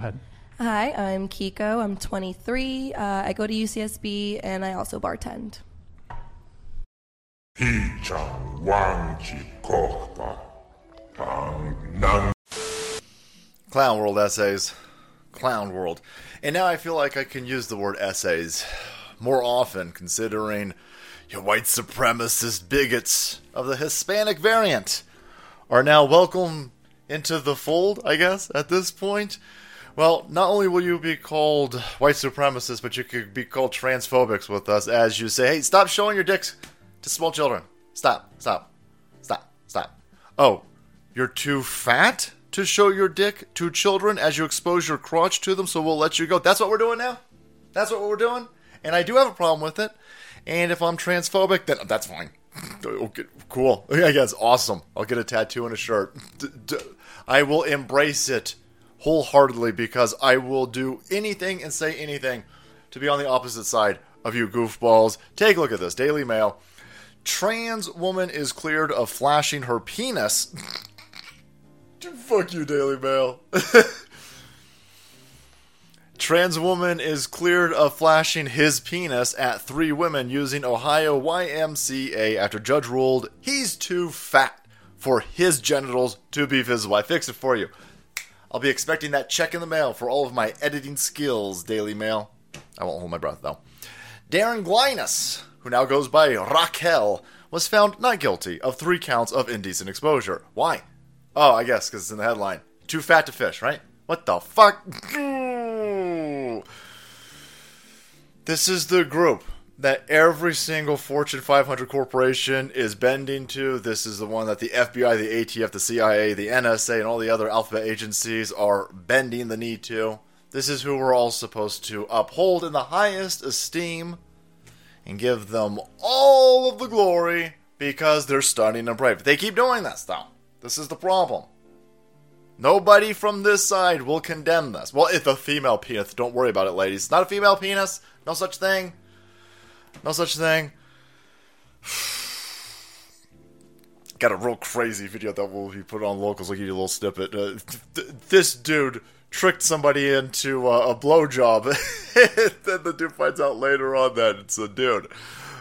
ahead. Hi, I'm Kiko. I'm 23. Uh, I go to UCSB and I also bartend. Clown World essays. Clown World. And now I feel like I can use the word essays more often, considering your white supremacist bigots of the Hispanic variant are now welcome into the fold, I guess, at this point. Well, not only will you be called white supremacists, but you could be called transphobics with us as you say, hey, stop showing your dicks to small children. Stop, stop, stop, stop. Oh, you're too fat to show your dick to children as you expose your crotch to them, so we'll let you go. That's what we're doing now? That's what we're doing? And I do have a problem with it. And if I'm transphobic, then that's fine. Okay, cool. I guess awesome. I'll get a tattoo and a shirt. I will embrace it wholeheartedly because I will do anything and say anything to be on the opposite side of you goofballs. Take a look at this Daily Mail. Trans woman is cleared of flashing her penis. Fuck you, Daily Mail. Trans woman is cleared of flashing his penis at three women using Ohio YMCA after judge ruled he's too fat for his genitals to be visible. I fixed it for you. I'll be expecting that check in the mail for all of my editing skills, Daily Mail. I won't hold my breath, though. Darren Glynas, who now goes by Raquel, was found not guilty of three counts of indecent exposure. Why? Oh, I guess because it's in the headline. Too fat to fish, right? What the fuck? This is the group that every single Fortune 500 corporation is bending to. This is the one that the FBI, the ATF, the CIA, the NSA, and all the other alphabet agencies are bending the knee to. This is who we're all supposed to uphold in the highest esteem and give them all of the glory because they're stunning and brave. They keep doing this, though. This is the problem. Nobody from this side will condemn this. Well, if a female penis, don't worry about it, ladies. Not a female penis. No such thing. No such thing. Got a real crazy video that will be put on locals. I'll give you a little snippet. Uh, th- th- this dude tricked somebody into uh, a blowjob. then the dude finds out later on that it's a dude.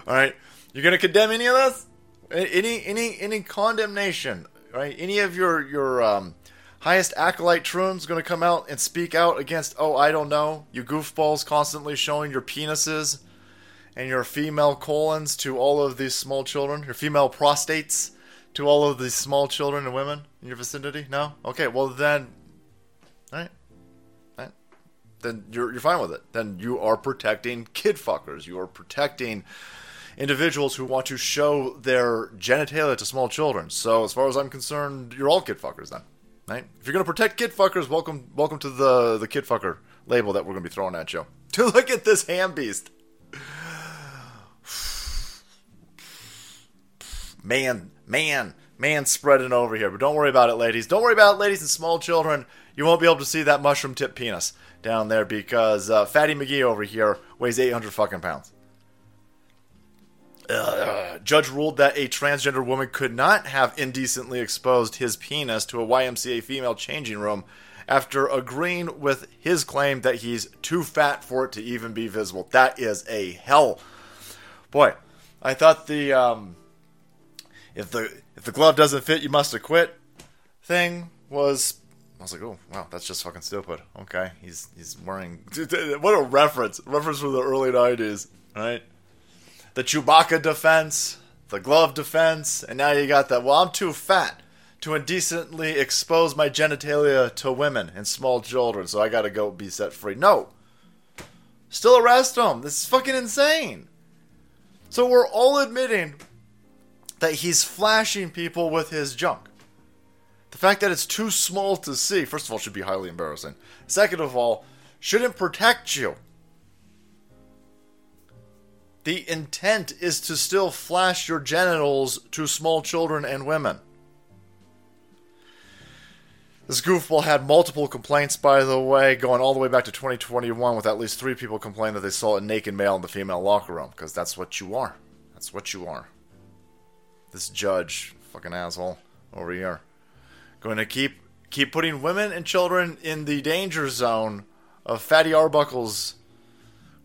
All right, you're gonna condemn any of this? Any any any condemnation? Right? Any of your your um, highest acolyte troons going to come out and speak out against? Oh, I don't know. You goofballs constantly showing your penises and your female colons to all of these small children, your female prostates to all of these small children and women in your vicinity? No? Okay, well then, alright. Then you're, you're fine with it. Then you are protecting kid fuckers. You are protecting individuals who want to show their genitalia to small children. So as far as I'm concerned, you're all kid fuckers then. Right? If you're gonna protect kid fuckers, welcome welcome to the the kid fucker label that we're gonna be throwing at you. To look at this ham beast. Man, man, man spreading over here. But don't worry about it, ladies. Don't worry about it, ladies and small children. You won't be able to see that mushroom tip penis down there because uh, Fatty McGee over here weighs 800 fucking pounds. Uh, judge ruled that a transgender woman could not have indecently exposed his penis to a YMCA female changing room after agreeing with his claim that he's too fat for it to even be visible. That is a hell. Boy, I thought the um, if the if the glove doesn't fit, you must have quit thing was. I was like, oh wow, that's just fucking stupid. Okay, he's he's wearing what a reference reference from the early '90s, right? The Chewbacca defense, the glove defense, and now you got that. Well, I'm too fat to indecently expose my genitalia to women and small children, so I gotta go be set free. No, still arrest him. This is fucking insane. So we're all admitting that he's flashing people with his junk. The fact that it's too small to see, first of all, should be highly embarrassing. Second of all, shouldn't protect you. The intent is to still flash your genitals to small children and women. This goofball had multiple complaints, by the way, going all the way back to 2021, with at least three people complaining that they saw a naked male in the female locker room, because that's what you are. That's what you are. This judge, fucking asshole, over here, going to keep keep putting women and children in the danger zone of Fatty Arbuckle's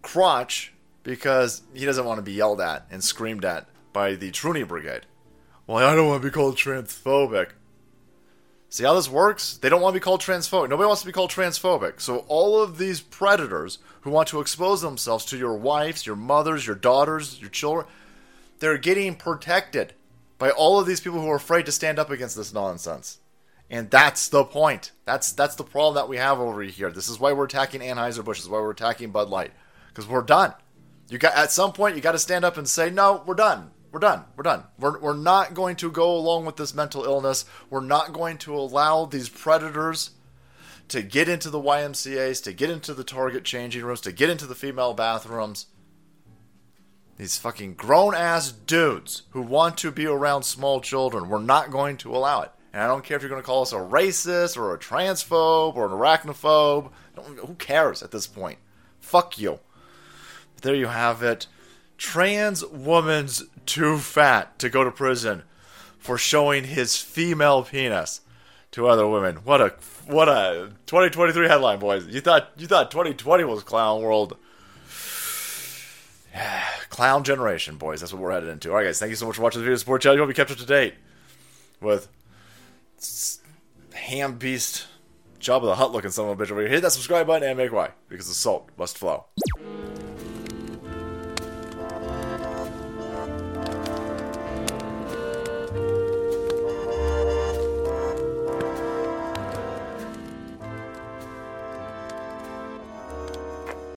crotch because he doesn't want to be yelled at and screamed at by the Truny Brigade. Well, I don't want to be called transphobic. See how this works? They don't want to be called transphobic. Nobody wants to be called transphobic. So all of these predators who want to expose themselves to your wives, your mothers, your daughters, your children, they're getting protected by all of these people who are afraid to stand up against this nonsense. And that's the point. That's that's the problem that we have over here. This is why we're attacking Anheuser-Busch. This is why we're attacking Bud Light. Because we're done. You got at some point you got to stand up and say, no, we're done. We're done. We're done. We're, we're not going to go along with this mental illness. We're not going to allow these predators to get into the YMCAs, to get into the Target changing rooms, to get into the female bathrooms. These fucking grown ass dudes who want to be around small children. We're not going to allow it. And I don't care if you're going to call us a racist or a transphobe or an arachnophobe. Who cares at this point? Fuck you. There you have it. Trans woman's too fat to go to prison for showing his female penis to other women. What a what a 2023 headline, boys. You thought you thought 2020 was clown world. clown generation, boys. That's what we're headed into. All right, guys. Thank you so much for watching the video support channel. You hope you kept up to date with ham beast Jabba the Hutt looking son of a bitch over here. Hit that subscribe button and make way because the salt must flow.